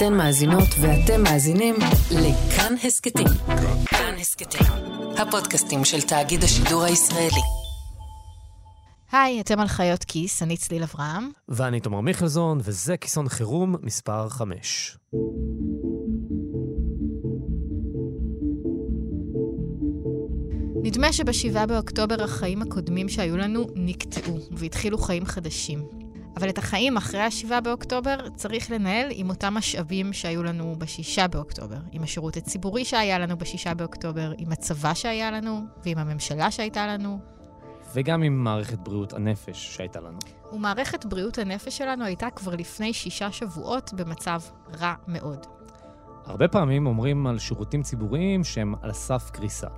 אתן מאזינות ואתם מאזינים לכאן הסכתים. כאן הסכתים, הפודקאסטים של תאגיד השידור הישראלי. היי, אתם על חיות כיס, אני צליל אברהם. ואני תומר מיכלזון, וזה כיסון חירום מספר 5. נדמה שבשבעה באוקטובר החיים הקודמים שהיו לנו נקטעו, והתחילו חיים חדשים. אבל את החיים אחרי השבעה באוקטובר צריך לנהל עם אותם משאבים שהיו לנו בשישה באוקטובר. עם השירות הציבורי שהיה לנו בשישה באוקטובר, עם הצבא שהיה לנו, ועם הממשלה שהייתה לנו. וגם עם מערכת בריאות הנפש שהייתה לנו. ומערכת בריאות הנפש שלנו הייתה כבר לפני שישה שבועות במצב רע מאוד. הרבה פעמים אומרים על שירותים ציבוריים שהם על סף קריסה.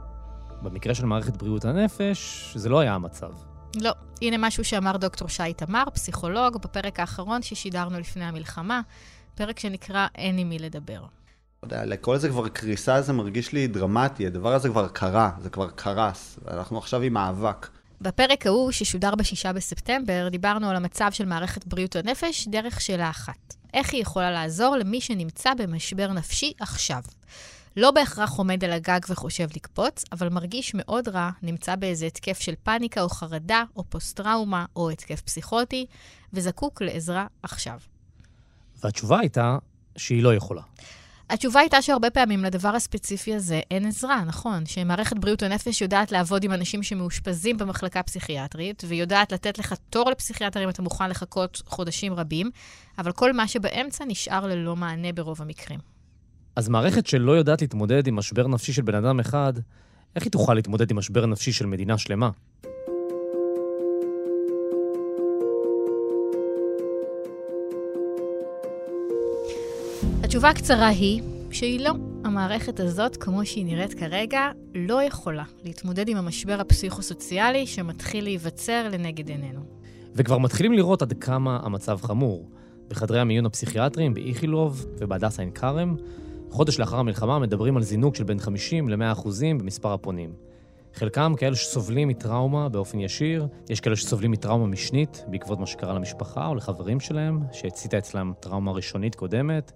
במקרה של מערכת בריאות הנפש, זה לא היה המצב. לא. הנה משהו שאמר דוקטור שי תמר, פסיכולוג, בפרק האחרון ששידרנו לפני המלחמה, פרק שנקרא "אין עם מי לדבר". לא יודע, לקרוא לזה כבר קריסה זה מרגיש לי דרמטי, הדבר הזה כבר קרה, זה כבר קרס, ואנחנו עכשיו עם מאבק. בפרק ההוא, ששודר בשישה בספטמבר, דיברנו על המצב של מערכת בריאות הנפש דרך שאלה אחת. איך היא יכולה לעזור למי שנמצא במשבר נפשי עכשיו? לא בהכרח עומד על הגג וחושב לקפוץ, אבל מרגיש מאוד רע, נמצא באיזה התקף של פאניקה או חרדה, או פוסט-טראומה, או התקף פסיכוטי, וזקוק לעזרה עכשיו. והתשובה הייתה שהיא לא יכולה. התשובה הייתה שהרבה פעמים לדבר הספציפי הזה אין עזרה, נכון? שמערכת בריאות הנפש יודעת לעבוד עם אנשים שמאושפזים במחלקה פסיכיאטרית, ויודעת לתת לך תור לפסיכיאטר אם אתה מוכן לחכות חודשים רבים, אבל כל מה שבאמצע נשאר ללא מענה ברוב המקרים. אז מערכת שלא יודעת להתמודד עם משבר נפשי של בן אדם אחד, איך היא תוכל להתמודד עם משבר נפשי של מדינה שלמה? התשובה הקצרה היא שהיא לא. המערכת הזאת, כמו שהיא נראית כרגע, לא יכולה להתמודד עם המשבר הפסיכו-סוציאלי שמתחיל להיווצר לנגד עינינו. וכבר מתחילים לראות עד כמה המצב חמור. בחדרי המיון הפסיכיאטריים באיכילוב ובהדסה עין כרם, חודש לאחר המלחמה מדברים על זינוק של בין 50 ל-100 אחוזים במספר הפונים. חלקם כאלה שסובלים מטראומה באופן ישיר, יש כאלה שסובלים מטראומה משנית בעקבות מה שקרה למשפחה או לחברים שלהם, שהציתה אצלם טראומה ראשונית קודמת,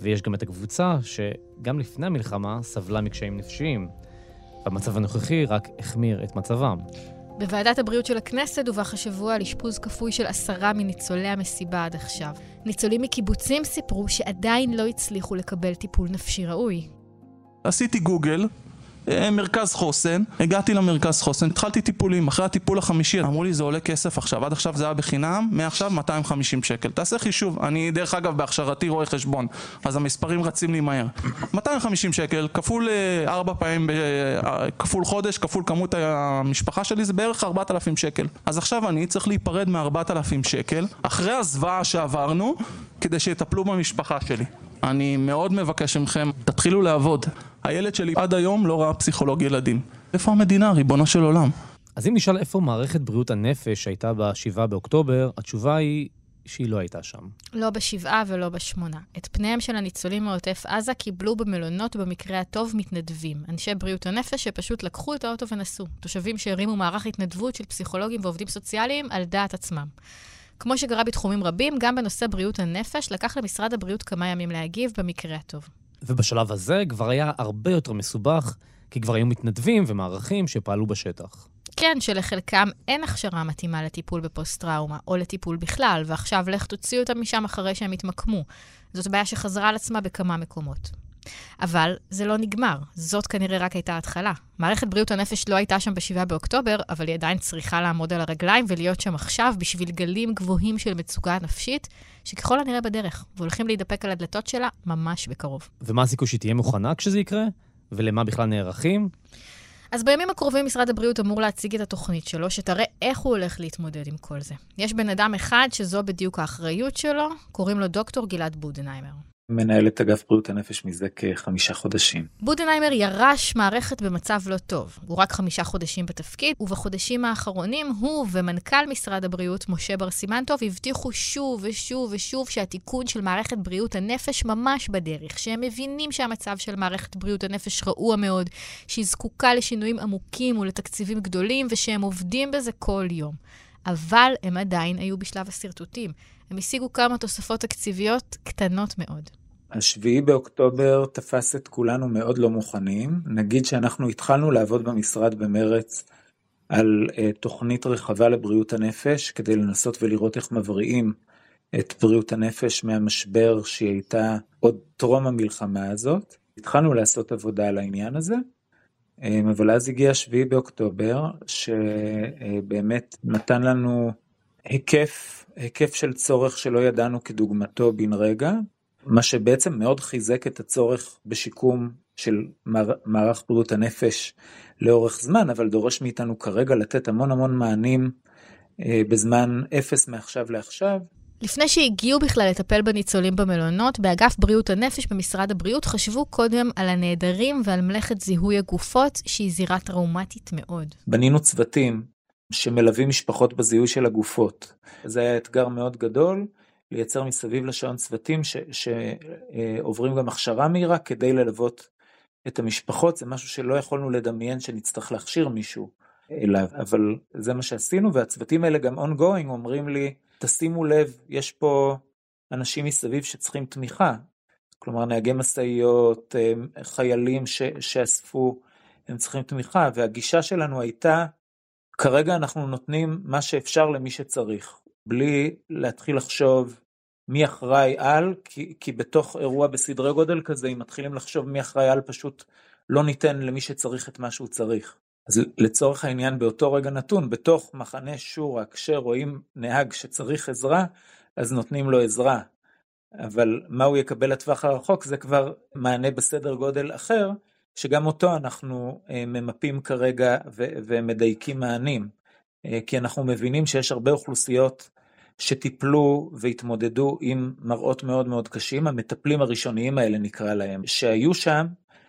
ויש גם את הקבוצה שגם לפני המלחמה סבלה מקשיים נפשיים, והמצב הנוכחי רק החמיר את מצבם. בוועדת הבריאות של הכנסת דווח השבוע על אשפוז כפוי של עשרה מניצולי המסיבה עד עכשיו. ניצולים מקיבוצים סיפרו שעדיין לא הצליחו לקבל טיפול נפשי ראוי. עשיתי גוגל, מרכז חוסן, הגעתי למרכז חוסן, התחלתי טיפולים, אחרי הטיפול החמישי אמרו לי זה עולה כסף עכשיו, עד עכשיו זה היה בחינם, מעכשיו 250 שקל. תעשה חישוב, אני דרך אגב בהכשרתי רואה חשבון, אז המספרים רצים לי מהר. 250 שקל, כפול 4 אה, פעמים, אה, כפול חודש, כפול כמות המשפחה שלי, זה בערך 4,000 שקל. אז עכשיו אני צריך להיפרד מ-4,000 שקל, אחרי הזוועה שעברנו, כדי שיטפלו במשפחה שלי. אני מאוד מבקש מכם, תתחילו לעבוד. הילד שלי עד היום לא ראה פסיכולוג ילדים. איפה המדינה, ריבונו של עולם? אז אם נשאל איפה מערכת בריאות הנפש הייתה ב-7 באוקטובר, התשובה היא שהיא לא הייתה שם. לא בשבעה ולא בשמונה. את פניהם של הניצולים מעוטף עזה קיבלו במלונות במקרה הטוב מתנדבים, אנשי בריאות הנפש שפשוט לקחו את האוטו ונסעו. תושבים שהרימו מערך התנדבות של פסיכולוגים ועובדים סוציאליים על דעת עצמם. כמו שקרה בתחומים רבים, גם בנושא בריאות הנפש לקח למשרד הבריאות כמה ימים להגיב במקרה הטוב. ובשלב הזה כבר היה הרבה יותר מסובך, כי כבר היו מתנדבים ומערכים שפעלו בשטח. כן, שלחלקם אין הכשרה מתאימה לטיפול בפוסט-טראומה, או לטיפול בכלל, ועכשיו לך תוציאו אותם משם אחרי שהם התמקמו. זאת בעיה שחזרה על עצמה בכמה מקומות. אבל זה לא נגמר, זאת כנראה רק הייתה התחלה. מערכת בריאות הנפש לא הייתה שם ב-7 באוקטובר, אבל היא עדיין צריכה לעמוד על הרגליים ולהיות שם עכשיו בשביל גלים גבוהים של מצוקה נפשית, שככל הנראה בדרך, והולכים להידפק על הדלתות שלה ממש בקרוב. ומה הסיכוי שהיא תהיה מוכנה כשזה יקרה? ולמה בכלל נערכים? אז בימים הקרובים משרד הבריאות אמור להציג את התוכנית שלו, שתראה איך הוא הולך להתמודד עם כל זה. יש בן אדם אחד שזו בדיוק האחריות שלו, קוראים לו דוקטור גלעד בודנהיימר. מנהלת אגף בריאות הנפש מזה כחמישה חודשים. בודנהיימר ירש מערכת במצב לא טוב. הוא רק חמישה חודשים בתפקיד, ובחודשים האחרונים הוא ומנכ"ל משרד הבריאות, משה בר סימנטוב, הבטיחו שוב ושוב ושוב שהתיקון של מערכת בריאות הנפש ממש בדרך, שהם מבינים שהמצב של מערכת בריאות הנפש רעוע מאוד, שהיא זקוקה לשינויים עמוקים ולתקציבים גדולים, ושהם עובדים בזה כל יום. אבל הם עדיין היו בשלב השרטוטים. הם השיגו כמה תוספות תקציביות קטנות מאוד. השביעי באוקטובר תפס את כולנו מאוד לא מוכנים. נגיד שאנחנו התחלנו לעבוד במשרד במרץ על uh, תוכנית רחבה לבריאות הנפש, כדי לנסות ולראות איך מבריאים את בריאות הנפש מהמשבר שהיא הייתה עוד טרום המלחמה הזאת. התחלנו לעשות עבודה על העניין הזה, אה, אבל אז הגיע השביעי באוקטובר, שבאמת נתן לנו היקף, היקף של צורך שלא ידענו כדוגמתו בן רגע, מה שבעצם מאוד חיזק את הצורך בשיקום של מערך בריאות הנפש לאורך זמן, אבל דורש מאיתנו כרגע לתת המון המון מענים אה, בזמן אפס מעכשיו לעכשיו. לפני שהגיעו בכלל לטפל בניצולים במלונות, באגף בריאות הנפש במשרד הבריאות חשבו קודם על הנעדרים ועל מלאכת זיהוי הגופות, שהיא זירה טראומטית מאוד. בנינו צוותים שמלווים משפחות בזיהוי של הגופות. זה היה אתגר מאוד גדול, לייצר מסביב לשעון צוותים שעוברים גם הכשרה מהירה כדי ללוות את המשפחות, זה משהו שלא יכולנו לדמיין שנצטרך להכשיר מישהו אליו, אבל זה מה שעשינו, והצוותים האלה גם ongoing אומרים לי, תשימו לב, יש פה אנשים מסביב שצריכים תמיכה. כלומר, נהגי משאיות, חיילים ש, שאספו, הם צריכים תמיכה, והגישה שלנו הייתה, כרגע אנחנו נותנים מה שאפשר למי שצריך, בלי להתחיל לחשוב מי אחראי על, כי, כי בתוך אירוע בסדרי גודל כזה, אם מתחילים לחשוב מי אחראי על, פשוט לא ניתן למי שצריך את מה שהוא צריך. אז לצורך העניין באותו רגע נתון, בתוך מחנה שורה, כשרואים נהג שצריך עזרה, אז נותנים לו עזרה. אבל מה הוא יקבל לטווח הרחוק זה כבר מענה בסדר גודל אחר, שגם אותו אנחנו אה, ממפים כרגע ומדייקים מענים. אה, כי אנחנו מבינים שיש הרבה אוכלוסיות שטיפלו והתמודדו עם מראות מאוד מאוד קשים, המטפלים הראשוניים האלה נקרא להם, שהיו שם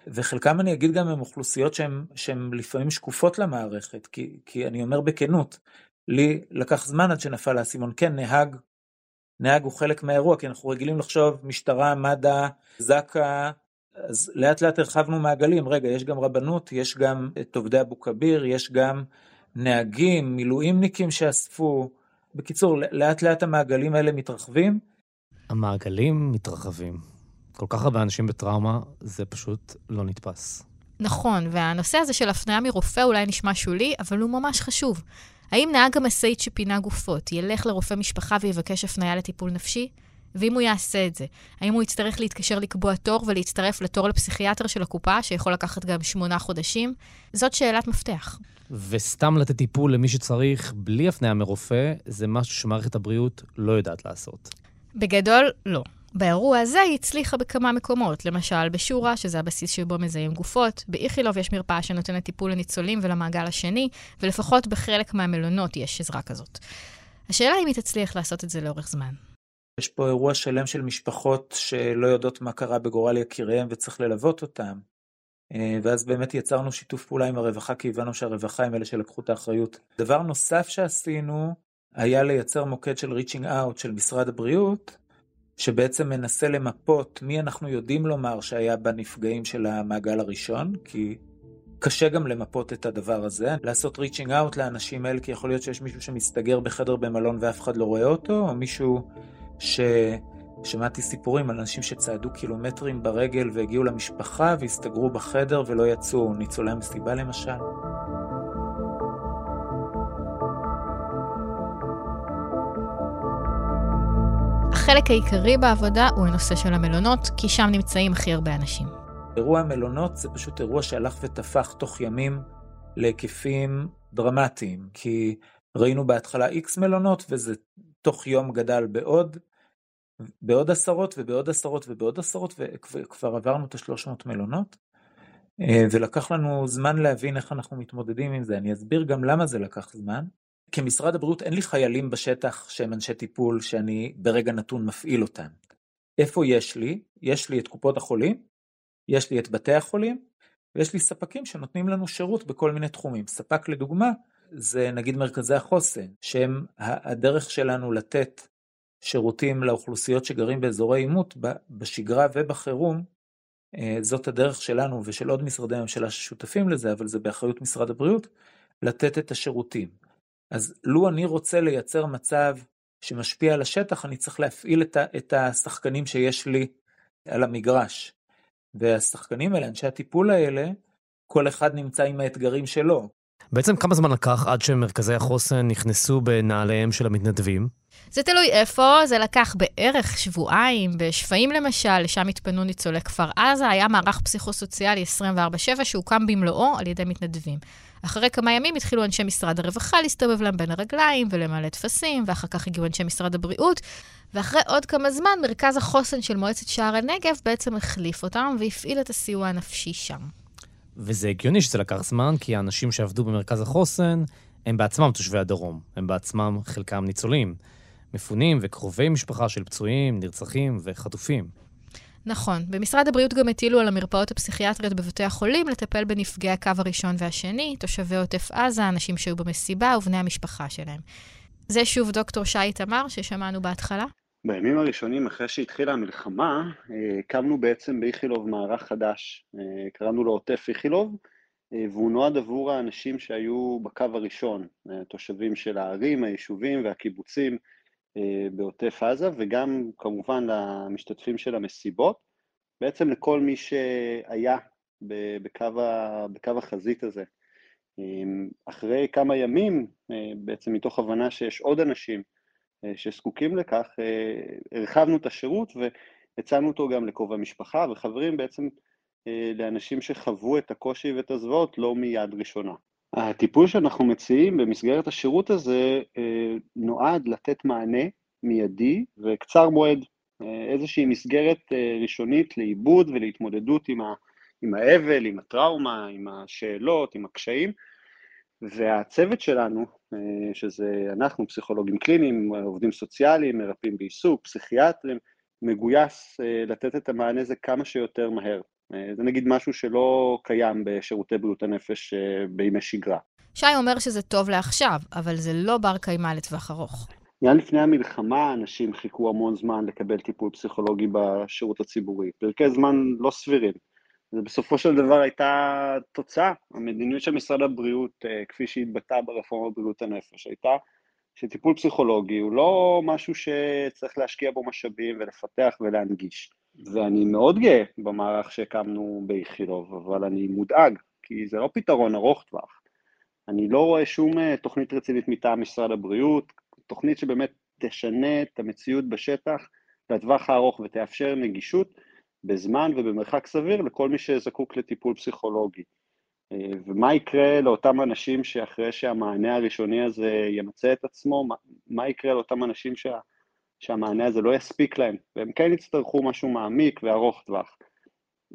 וחלקם אני אגיד גם הם אוכלוסיות שהן לפעמים שקופות למערכת, כי, כי אני אומר בכנות, לי לקח זמן עד שנפל האסימון, כן, נהג, נהג הוא חלק מהאירוע, כי אנחנו רגילים לחשוב משטרה, מד"א, זק"א, אז לאט לאט הרחבנו מעגלים, רגע, יש גם רבנות, יש גם את עובדי אבו כביר, יש גם נהגים, מילואימניקים שאספו, בקיצור, לאט לאט המעגלים האלה מתרחבים. המעגלים מתרחבים. כל כך הרבה אנשים בטראומה, זה פשוט לא נתפס. נכון, והנושא הזה של הפניה מרופא אולי נשמע שולי, אבל הוא ממש חשוב. האם נהג המשאית שפינה גופות ילך לרופא משפחה ויבקש הפניה לטיפול נפשי? ואם הוא יעשה את זה, האם הוא יצטרך להתקשר לקבוע תור ולהצטרף לתור לפסיכיאטר של הקופה, שיכול לקחת גם שמונה חודשים? זאת שאלת מפתח. וסתם לתת טיפול למי שצריך בלי הפניה מרופא, זה משהו שמערכת הבריאות לא יודעת לעשות. בגדול, לא. באירוע הזה היא הצליחה בכמה מקומות, למשל בשורה, שזה הבסיס שבו מזהים גופות, באיכילוב יש מרפאה שנותנת טיפול לניצולים ולמעגל השני, ולפחות בחלק מהמלונות יש עזרה כזאת. השאלה אם היא תצליח לעשות את זה לאורך זמן. יש פה אירוע שלם של משפחות שלא יודעות מה קרה בגורל יקיריהם וצריך ללוות אותם. אה, ואז באמת יצרנו שיתוף פעולה עם הרווחה, כי הבנו שהרווחה הם אלה שלקחו את האחריות. דבר נוסף שעשינו היה לייצר מוקד של reaching out של משרד הבריאות, שבעצם מנסה למפות מי אנחנו יודעים לומר שהיה בנפגעים של המעגל הראשון, כי קשה גם למפות את הדבר הזה, לעשות reaching out לאנשים האלה, כי יכול להיות שיש מישהו שמסתגר בחדר במלון ואף אחד לא רואה אותו, או מישהו ש... שמעתי סיפורים על אנשים שצעדו קילומטרים ברגל והגיעו למשפחה והסתגרו בחדר ולא יצאו, ניצולי המסיבה למשל. החלק העיקרי בעבודה הוא הנושא של המלונות, כי שם נמצאים הכי הרבה אנשים. אירוע המלונות זה פשוט אירוע שהלך ותפח תוך ימים להיקפים דרמטיים, כי ראינו בהתחלה איקס מלונות וזה תוך יום גדל בעוד, בעוד עשרות ובעוד עשרות ובעוד עשרות, וכבר עברנו את ה-300 מלונות. אה, ולקח לנו זמן להבין איך אנחנו מתמודדים עם זה. אני אסביר גם למה זה לקח זמן. כמשרד הבריאות אין לי חיילים בשטח שהם אנשי טיפול שאני ברגע נתון מפעיל אותם. איפה יש לי? יש לי את קופות החולים, יש לי את בתי החולים, ויש לי ספקים שנותנים לנו שירות בכל מיני תחומים. ספק לדוגמה זה נגיד מרכזי החוסן, שהם הדרך שלנו לתת שירותים לאוכלוסיות שגרים באזורי עימות בשגרה ובחירום. אה, זאת הדרך שלנו ושל עוד משרדי ממשלה ששותפים לזה, אבל זה באחריות משרד הבריאות, לתת את השירותים. אז לו אני רוצה לייצר מצב שמשפיע על השטח, אני צריך להפעיל את, את השחקנים שיש לי על המגרש. והשחקנים האלה, אנשי הטיפול האלה, כל אחד נמצא עם האתגרים שלו. בעצם כמה זמן לקח עד שמרכזי החוסן נכנסו בנעליהם של המתנדבים? זה תלוי איפה, זה לקח בערך שבועיים. בשפיים למשל, לשם התפנו ניצולי כפר עזה, היה מערך פסיכוסוציאלי 24/7 שהוקם במלואו על ידי מתנדבים. אחרי כמה ימים התחילו אנשי משרד הרווחה להסתובב להם בין הרגליים ולמלא טפסים, ואחר כך הגיעו אנשי משרד הבריאות, ואחרי עוד כמה זמן, מרכז החוסן של מועצת שער הנגב בעצם החליף אותם והפעיל את הסיוע הנפשי שם. וזה הגיוני שזה לקח זמן, כי האנשים שעבדו במרכז החוסן הם בעצמם תושבי הדרום. הם בעצמם חלקם ניצולים. מפונים וקרובי משפחה של פצועים, נרצחים וחטופים. נכון. במשרד הבריאות גם הטילו על המרפאות הפסיכיאטריות בבתי החולים לטפל בנפגעי הקו הראשון והשני, תושבי עוטף עזה, אנשים שהיו במסיבה ובני המשפחה שלהם. זה שוב דוקטור שי תמר, ששמענו בהתחלה. בימים הראשונים אחרי שהתחילה המלחמה, אה, הקמנו בעצם באיכילוב מערך חדש, אה, קראנו לו עוטף איכילוב, אה, והוא נועד עבור האנשים שהיו בקו הראשון, תושבים של הערים, היישובים והקיבוצים בעוטף עזה, וגם כמובן למשתתפים של המסיבות, בעצם לכל מי שהיה בקו, ה, בקו החזית הזה. אחרי כמה ימים, בעצם מתוך הבנה שיש עוד אנשים שזקוקים לכך, אה, הרחבנו את השירות והצענו אותו גם לקרובי משפחה וחברים בעצם אה, לאנשים שחוו את הקושי ואת הזוועות לא מיד ראשונה. הטיפול שאנחנו מציעים במסגרת השירות הזה נועד לתת מענה מיידי וקצר מועד, איזושהי מסגרת ראשונית לעיבוד ולהתמודדות עם האבל, עם הטראומה, עם השאלות, עם הקשיים, והצוות שלנו, אה, שזה אנחנו, פסיכולוגים קליניים, עובדים סוציאליים, מרפאים בעיסוק, פסיכיאטרים, מגויס אה, לתת את המענה הזה כמה שיותר מהר. אה, זה נגיד משהו שלא קיים בשירותי בריאות הנפש בימי שגרה. שי אומר שזה טוב לעכשיו, אבל זה לא בר קיימא לטווח ארוך. גם לפני המלחמה אנשים חיכו המון זמן לקבל טיפול פסיכולוגי בשירות הציבורי, פרקי זמן לא סבירים. זה בסופו של דבר הייתה תוצאה. המדיניות של משרד הבריאות, אה, כפי שהתבטאה ברפורמה בבריאות הנפש, הייתה שטיפול פסיכולוגי הוא לא משהו שצריך להשקיע בו משאבים ולפתח ולהנגיש. ואני מאוד גאה במערך שהקמנו באיכילוב, אבל אני מודאג, כי זה לא פתרון ארוך טווח. אני לא רואה שום אה, תוכנית רצינית מטעם משרד הבריאות, תוכנית שבאמת תשנה את המציאות בשטח לטווח הארוך ותאפשר נגישות. בזמן ובמרחק סביר לכל מי שזקוק לטיפול פסיכולוגי. אה, ומה יקרה לאותם אנשים שאחרי שהמענה הראשוני הזה ימצא את עצמו, מה, מה יקרה לאותם אנשים שה, שהמענה הזה לא יספיק להם, והם כן יצטרכו משהו מעמיק וארוך טווח.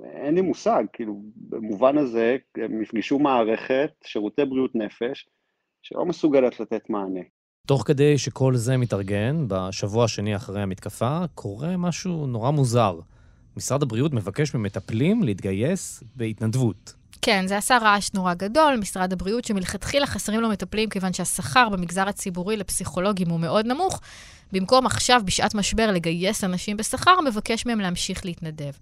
אין לי מושג, כאילו, במובן הזה הם יפגשו מערכת, שירותי בריאות נפש, שלא מסוגלת לתת מענה. תוך כדי שכל זה מתארגן, בשבוע השני אחרי המתקפה, קורה משהו נורא מוזר. משרד הבריאות מבקש ממטפלים להתגייס בהתנדבות. כן, זה עשה רעש נורא גדול. משרד הבריאות, שמלכתחילה חסרים לו מטפלים, כיוון שהשכר במגזר הציבורי לפסיכולוגים הוא מאוד נמוך, במקום עכשיו, בשעת משבר, לגייס אנשים בשכר, מבקש מהם להמשיך להתנדב.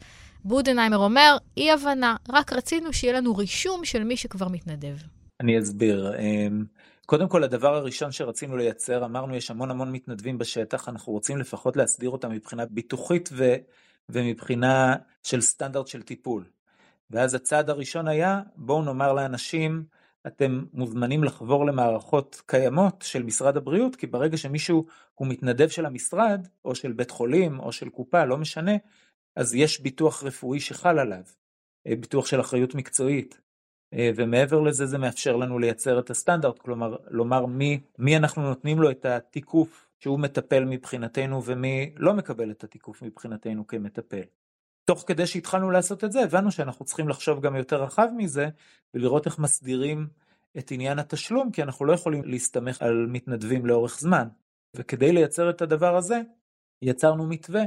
בודנהיימר אומר, אי-הבנה, רק רצינו שיהיה לנו רישום של מי שכבר מתנדב. אני אסביר. אמ, קודם כל, הדבר הראשון שרצינו לייצר, אמרנו, יש המון המון מתנדבים בשטח, אנחנו רוצים לפחות להסדיר אותם מבחינה ביטוחית ו... ומבחינה של סטנדרט של טיפול. ואז הצעד הראשון היה, בואו נאמר לאנשים, אתם מוזמנים לחבור למערכות קיימות של משרד הבריאות, כי ברגע שמישהו הוא מתנדב של המשרד, או של בית חולים, או של קופה, לא משנה, אז יש ביטוח רפואי שחל עליו, אה, ביטוח של אחריות מקצועית. אה, ומעבר לזה זה מאפשר לנו לייצר את הסטנדרט, כלומר לומר מי, מי אנחנו נותנים לו את התיקוף שהוא מטפל מבחינתנו ומי לא מקבל את התיקוף מבחינתנו כמטפל. תוך כדי שהתחלנו לעשות את זה הבנו שאנחנו צריכים לחשוב גם יותר רחב מזה ולראות איך מסדירים את עניין התשלום כי אנחנו לא יכולים להסתמך על מתנדבים לאורך זמן וכדי לייצר את הדבר הזה יצרנו מתווה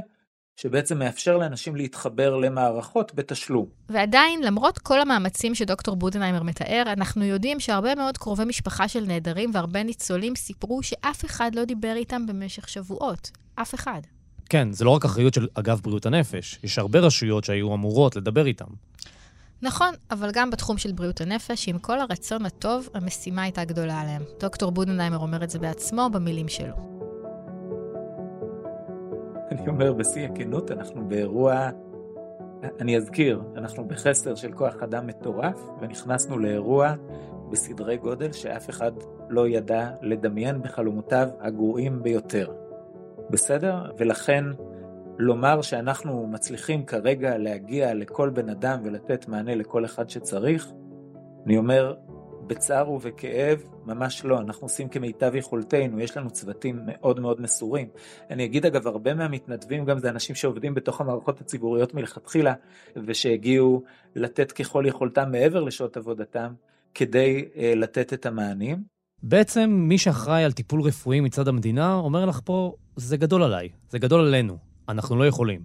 שבעצם מאפשר לאנשים להתחבר למערכות בתשלום. ועדיין, למרות כל המאמצים שדוקטור בודנהיימר מתאר, אנחנו יודעים שהרבה מאוד קרובי משפחה של נעדרים והרבה ניצולים סיפרו שאף אחד לא דיבר איתם במשך שבועות. אף אחד. כן, זה לא רק אחריות של אגף בריאות הנפש, יש הרבה רשויות שהיו אמורות לדבר איתם. נכון, אבל גם בתחום של בריאות הנפש, עם כל הרצון הטוב, המשימה הייתה גדולה עליהם. דוקטור בודנהיימר אומר את זה בעצמו במילים שלו. אני אומר בשיא הכנות, אנחנו באירוע אני אזכיר, אנחנו בחסר של כוח אדם מטורף, ונכנסנו לאירוע בסדרי גודל שאף אחד לא ידע לדמיין בחלומותיו הגרועים ביותר. בסדר? ולכן לומר שאנחנו מצליחים כרגע להגיע לכל בן אדם ולתת מענה לכל אחד שצריך, אני אומר, בצער ובכאב, ממש לא, אנחנו עושים כמיטב יכולתנו, יש לנו צוותים מאוד מאוד מסורים. אני אגיד אגב, הרבה מהמתנדבים גם זה אנשים שעובדים בתוך המערכות הציבוריות מלכתחילה, ושהגיעו לתת ככל יכולתם מעבר לשעות עבודתם, כדי uh, לתת את המענים. בעצם מי שאחראי על טיפול רפואי מצד המדינה אומר לך פה, זה גדול עליי, זה גדול עלינו, אנחנו לא יכולים.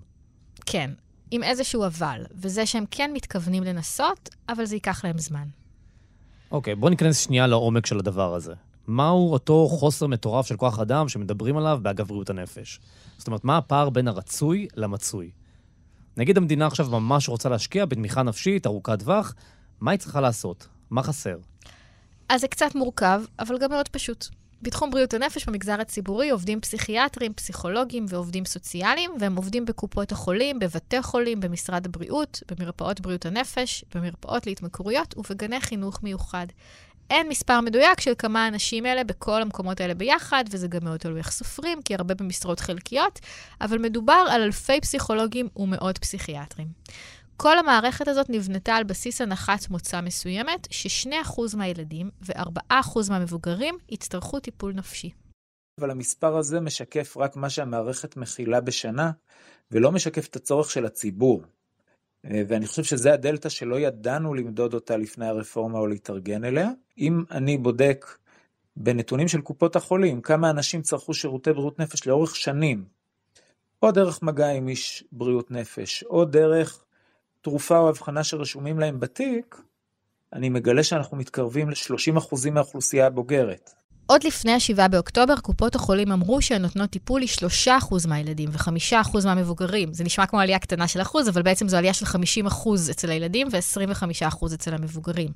כן, עם איזשהו אבל, וזה שהם כן מתכוונים לנסות, אבל זה ייקח להם זמן. אוקיי, בוא ניכנס שנייה לעומק של הדבר הזה. מהו אותו חוסר מטורף של כוח אדם שמדברים עליו באגף בריאות הנפש? זאת אומרת, מה הפער בין הרצוי למצוי? נגיד המדינה עכשיו ממש רוצה להשקיע בתמיכה נפשית ארוכת טווח, מה היא צריכה לעשות? מה חסר? אז זה קצת מורכב, אבל גם מאוד פשוט. בתחום בריאות הנפש במגזר הציבורי עובדים פסיכיאטרים, פסיכולוגים ועובדים סוציאליים, והם עובדים בקופות החולים, בבתי חולים, במשרד הבריאות, במרפאות בריאות הנפש, במרפאות להתמכרויות ובגני חינוך מיוחד. אין מספר מדויק של כמה אנשים אלה בכל המקומות האלה ביחד, וזה גם מאוד תלוי איך סופרים, כי הרבה במשרות חלקיות, אבל מדובר על אלפי פסיכולוגים ומאות פסיכיאטרים. כל המערכת הזאת נבנתה על בסיס הנחת מוצא מסוימת, ש-2% מהילדים ו-4% מהמבוגרים יצטרכו טיפול נפשי. אבל המספר הזה משקף רק מה שהמערכת מכילה בשנה, ולא משקף את הצורך של הציבור. אה, ואני חושב שזה הדלתא שלא ידענו למדוד אותה לפני הרפורמה או להתארגן אליה. אם אני בודק בנתונים של קופות החולים כמה אנשים צרכו שירותי בריאות נפש לאורך שנים, או דרך מגע עם איש בריאות נפש, או דרך תרופה או הבחנה שרשומים להם בתיק, אני מגלה שאנחנו מתקרבים ל-30% מהאוכלוסייה הבוגרת. עוד לפני ה-7 באוקטובר, קופות החולים אמרו שהן נותנות טיפול ל-3% מהילדים ו-5% מהמבוגרים. זה נשמע כמו עלייה קטנה של אחוז, אבל בעצם זו עלייה של 50% אצל הילדים ו-25% אצל המבוגרים.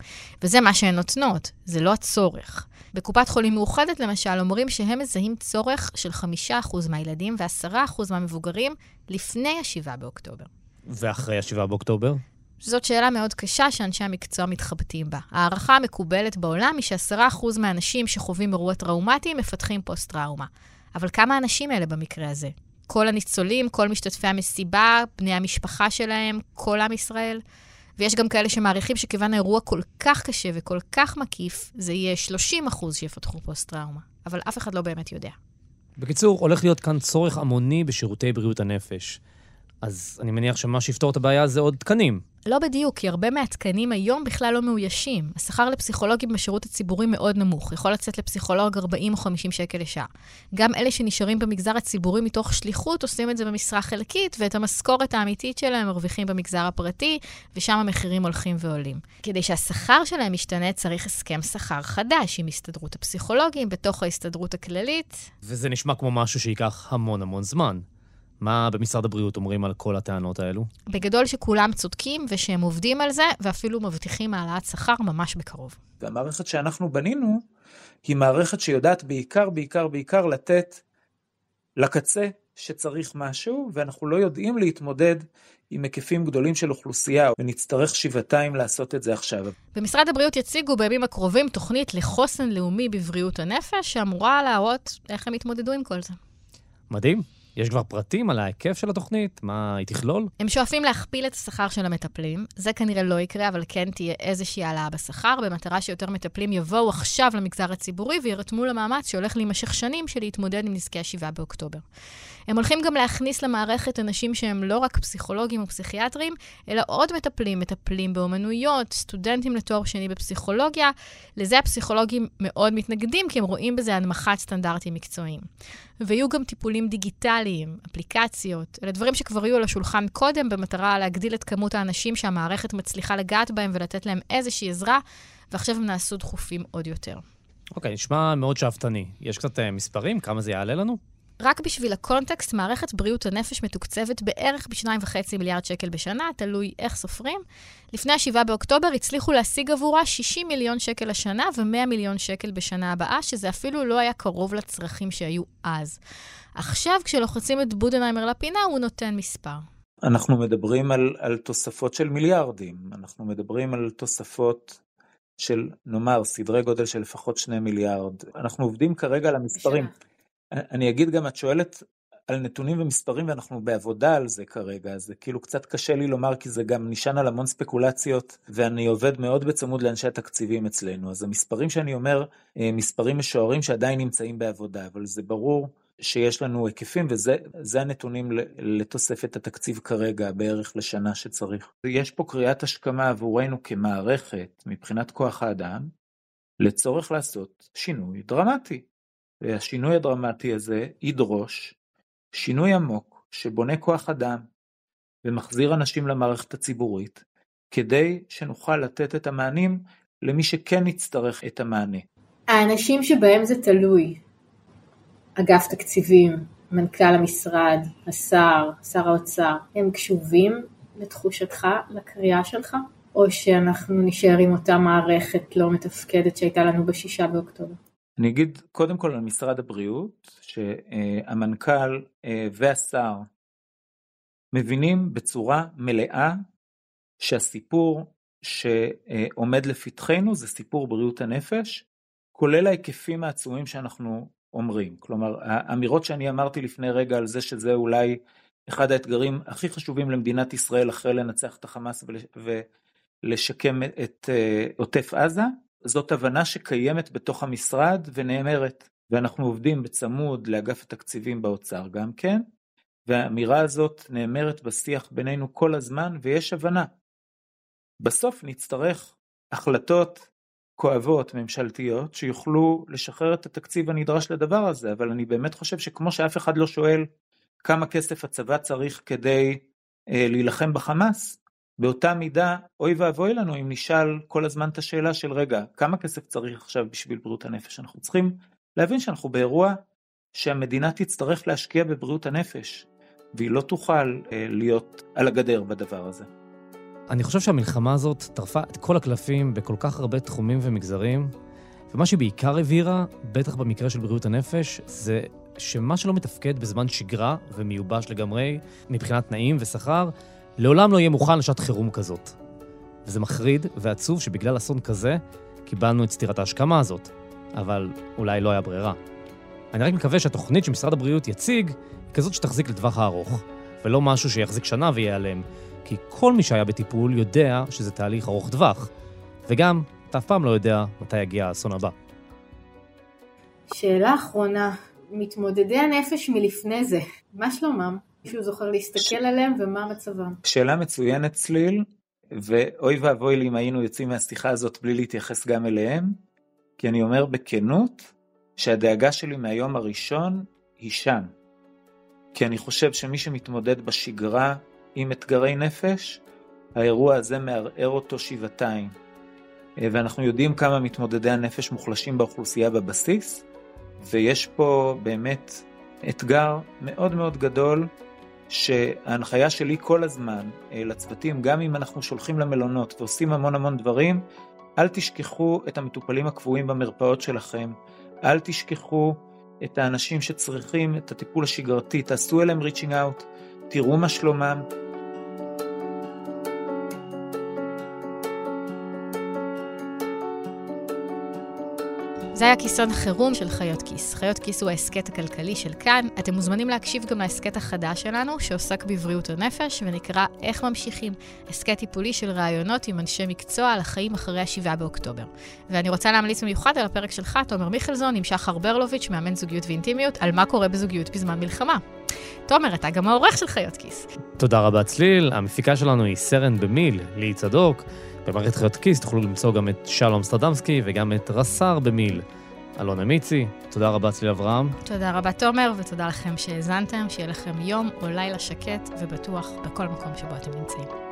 וזה מה שהן נותנות, זה לא הצורך. בקופת חולים מאוחדת, למשל, אומרים שהם מזהים צורך של 5% מהילדים ו-10% מהמבוגרים לפני ה-7 באוקטובר. ואחרי ה-7 באוקטובר? זאת שאלה מאוד קשה שאנשי המקצוע מתחבטים בה. ההערכה המקובלת בעולם היא ש-10% מהאנשים שחווים אירוע טראומטי מפתחים פוסט-טראומה. אבל כמה אנשים אלה במקרה הזה? כל הניצולים, כל משתתפי המסיבה, בני המשפחה שלהם, כל עם ישראל? ויש גם כאלה שמעריכים שכיוון האירוע כל כך קשה וכל כך מקיף, זה יהיה 30 שיפתחו פוסט-טראומה. אבל אף אחד לא באמת יודע. בקיצור, הולך להיות כאן צורך המוני בשירותי בריאות הנפש. אז אני מניח שמה שיפתור את הבעיה זה עוד תקנים. לא בדיוק, כי הרבה מהתקנים היום בכלל לא מאוישים. השכר לפסיכולוגים בשירות הציבורי מאוד נמוך. יכול לצאת לפסיכולוג 40 או 50 שקל לשעה. גם אלה שנשארים במגזר הציבורי מתוך שליחות עושים את זה במשרה חלקית, ואת המשכורת האמיתית שלהם מרוויחים במגזר הפרטי, ושם המחירים הולכים ועולים. כדי שהשכר שלהם ישתנה, צריך הסכם שכר חדש עם הסתדרות הפסיכולוגים, בתוך ההסתדרות הכללית. וזה נשמע כמו משהו שייקח המון המון זמן. מה במשרד הבריאות אומרים על כל הטענות האלו? בגדול שכולם צודקים ושהם עובדים על זה, ואפילו מבטיחים העלאת שכר ממש בקרוב. והמערכת שאנחנו בנינו היא מערכת שיודעת בעיקר, בעיקר, בעיקר לתת לקצה שצריך משהו, ואנחנו לא יודעים להתמודד עם היקפים גדולים של אוכלוסייה, ונצטרך שבעתיים לעשות את זה עכשיו. במשרד הבריאות יציגו בימים הקרובים תוכנית לחוסן לאומי בבריאות הנפש, שאמורה להראות איך הם יתמודדו עם כל זה. מדהים. יש כבר פרטים על ההיקף של התוכנית? מה היא תכלול? הם שואפים להכפיל את השכר של המטפלים. זה כנראה לא יקרה, אבל כן תהיה איזושהי העלאה בשכר, במטרה שיותר מטפלים יבואו עכשיו למגזר הציבורי וירתמו למאמץ שהולך להימשך שנים של להתמודד עם נזקי ה-7 באוקטובר. הם הולכים גם להכניס למערכת אנשים שהם לא רק פסיכולוגים או פסיכיאטרים, אלא עוד מטפלים, מטפלים באומנויות, סטודנטים לתואר שני בפסיכולוגיה. לזה הפסיכולוגים מאוד מתנגדים, כי הם רואים בזה הנמכת סטנדרטים מקצועיים. ויהיו גם טיפולים דיגיטליים, אפליקציות, אלה דברים שכבר היו על השולחן קודם, במטרה להגדיל את כמות האנשים שהמערכת מצליחה לגעת בהם ולתת להם איזושהי עזרה, ועכשיו הם נעשו דחופים עוד יותר. אוקיי, נשמע מאוד שאפתני. יש קצת uh, מספרים? כמה זה יעלה לנו? רק בשביל הקונטקסט, מערכת בריאות הנפש מתוקצבת בערך ב-2.5 מיליארד שקל בשנה, תלוי איך סופרים. לפני ה-7 באוקטובר הצליחו להשיג עבורה 60 מיליון שקל השנה ו-100 מיליון שקל בשנה הבאה, שזה אפילו לא היה קרוב לצרכים שהיו אז. עכשיו, כשלוחצים את בודנהיימר לפינה, הוא נותן מספר. אנחנו מדברים על, על תוספות של מיליארדים, אנחנו מדברים על תוספות של נאמר סדרי גודל של לפחות שני מיליארד. אנחנו עובדים כרגע על המספרים. אני אגיד גם, את שואלת על נתונים ומספרים ואנחנו בעבודה על זה כרגע, זה כאילו קצת קשה לי לומר כי זה גם נשען על המון ספקולציות ואני עובד מאוד בצמוד לאנשי התקציבים אצלנו, אז המספרים שאני אומר, אה, מספרים משוערים שעדיין נמצאים בעבודה, אבל זה ברור שיש לנו היקפים וזה הנתונים לתוספת התקציב כרגע בערך לשנה שצריך. יש פה קריאת השכמה עבורנו כמערכת מבחינת כוח האדם לצורך לעשות שינוי דרמטי. והשינוי הדרמטי הזה ידרוש שינוי עמוק שבונה כוח אדם ומחזיר אנשים למערכת הציבורית כדי שנוכל לתת את המענים למי שכן יצטרך את המענה. האנשים שבהם זה תלוי, אגף תקציבים, מנכ"ל המשרד, השר, שר האוצר, הם קשובים לתחושתך, לקריאה שלך? או שאנחנו נשאר עם אותה מערכת לא מתפקדת שהייתה לנו בשישה באוקטובר? אני אגיד קודם כל על משרד הבריאות, שהמנכ"ל אה, והשר מבינים בצורה מלאה שהסיפור שעומד לפתחנו זה סיפור בריאות הנפש, כולל ההיקפים העצומים שאנחנו אומרים. כלומר, האמירות שאני אמרתי לפני רגע על זה שזה אולי אחד האתגרים הכי חשובים למדינת ישראל אחרי לנצח את החמאס ולשקם את אה, עוטף עזה, זאת הבנה שקיימת בתוך המשרד ונאמרת. ואנחנו עובדים בצמוד לאגף התקציבים באוצר גם כן, והאמירה הזאת נאמרת בשיח בינינו כל הזמן ויש הבנה. בסוף נצטרך החלטות כואבות ממשלתיות שיוכלו לשחרר את התקציב הנדרש לדבר הזה, אבל אני באמת חושב שכמו שאף אחד לא שואל כמה כסף הצבא צריך כדי אה, להילחם בחמאס, באותה מידה אוי ואבוי לנו אם נשאל כל הזמן את השאלה של רגע, כמה כסף צריך עכשיו בשביל בריאות הנפש? אנחנו צריכים להבין שאנחנו באירוע שהמדינה תצטרך להשקיע בבריאות הנפש, והיא לא תוכל אה, להיות על הגדר בדבר הזה. אני חושב שהמלחמה הזאת טרפה את כל הקלפים בכל כך הרבה תחומים ומגזרים, ומה שהיא בעיקר הבהירה, בטח במקרה של בריאות הנפש, זה שמה שלא מתפקד בזמן שגרה ומיובש לגמרי, מבחינת תנאים ושכר, לעולם לא יהיה מוכן לשעת חירום כזאת. וזה מחריד ועצוב שבגלל אסון כזה, קיבלנו את סטירת ההשכמה הזאת. אבל אולי לא היה ברירה. אני רק מקווה שהתוכנית שמשרד הבריאות יציג היא כזאת שתחזיק לטווח הארוך, ולא משהו שיחזיק שנה וייעלם, כי כל מי שהיה בטיפול יודע שזה תהליך ארוך טווח, וגם, אתה אף פעם לא יודע מתי יגיע האסון הבא. שאלה אחרונה, מתמודדי הנפש מלפני זה, מה שלומם? מישהו זוכר להסתכל ש... עליהם ומה מצבם? שאלה מצוינת צליל, ואוי ואבוי לי אם היינו יוצאים מהשיחה הזאת בלי להתייחס גם אליהם, כי אני אומר בכנות שהדאגה שלי מהיום הראשון היא שם. כי אני חושב שמי שמתמודד בשגרה עם אתגרי נפש, האירוע הזה מערער אותו שבעתיים. אה, ואנחנו יודעים כמה מתמודדי הנפש מוחלשים באוכלוסייה בבסיס, ויש פה באמת אתגר מאוד מאוד גדול, שההנחיה שלי כל הזמן אה, לצוותים, גם אם אנחנו שולחים למלונות ועושים המון המון דברים, אל תשכחו את המטופלים הקבועים במרפאות שלכם, אל תשכחו את האנשים שצריכים את הטיפול השגרתי, תעשו אליהם ריצ'ינג אאוט, תראו מה שלומם, זה היה כיסון חירום של חיות כיס. חיות כיס הוא ההסכת הכלכלי של כאן. אתם מוזמנים להקשיב גם להסכת החדש שלנו, שעוסק בבריאות הנפש, ונקרא איך ממשיכים. הסכת טיפולי של ראיונות עם אנשי מקצוע על החיים אחרי ה-7 באוקטובר. ואני רוצה להמליץ במיוחד על הפרק שלך, תומר מיכלזון, עם שחר ברלוביץ', מאמן זוגיות ואינטימיות, על מה קורה בזוגיות בזמן מלחמה. תומר, אתה גם העורך של חיות כיס. תודה רבה, צליל. המפיקה שלנו היא סרן במיל, ליהי צדוק. במערכת חיות כיס תוכלו למצוא גם את שלום סטרדמסקי וגם את רס"ר במיל. אלונה מיצי, תודה רבה צליל אברהם. תודה רבה תומר, ותודה לכם שהאזנתם, שיהיה לכם יום או לילה שקט ובטוח בכל מקום שבו אתם נמצאים.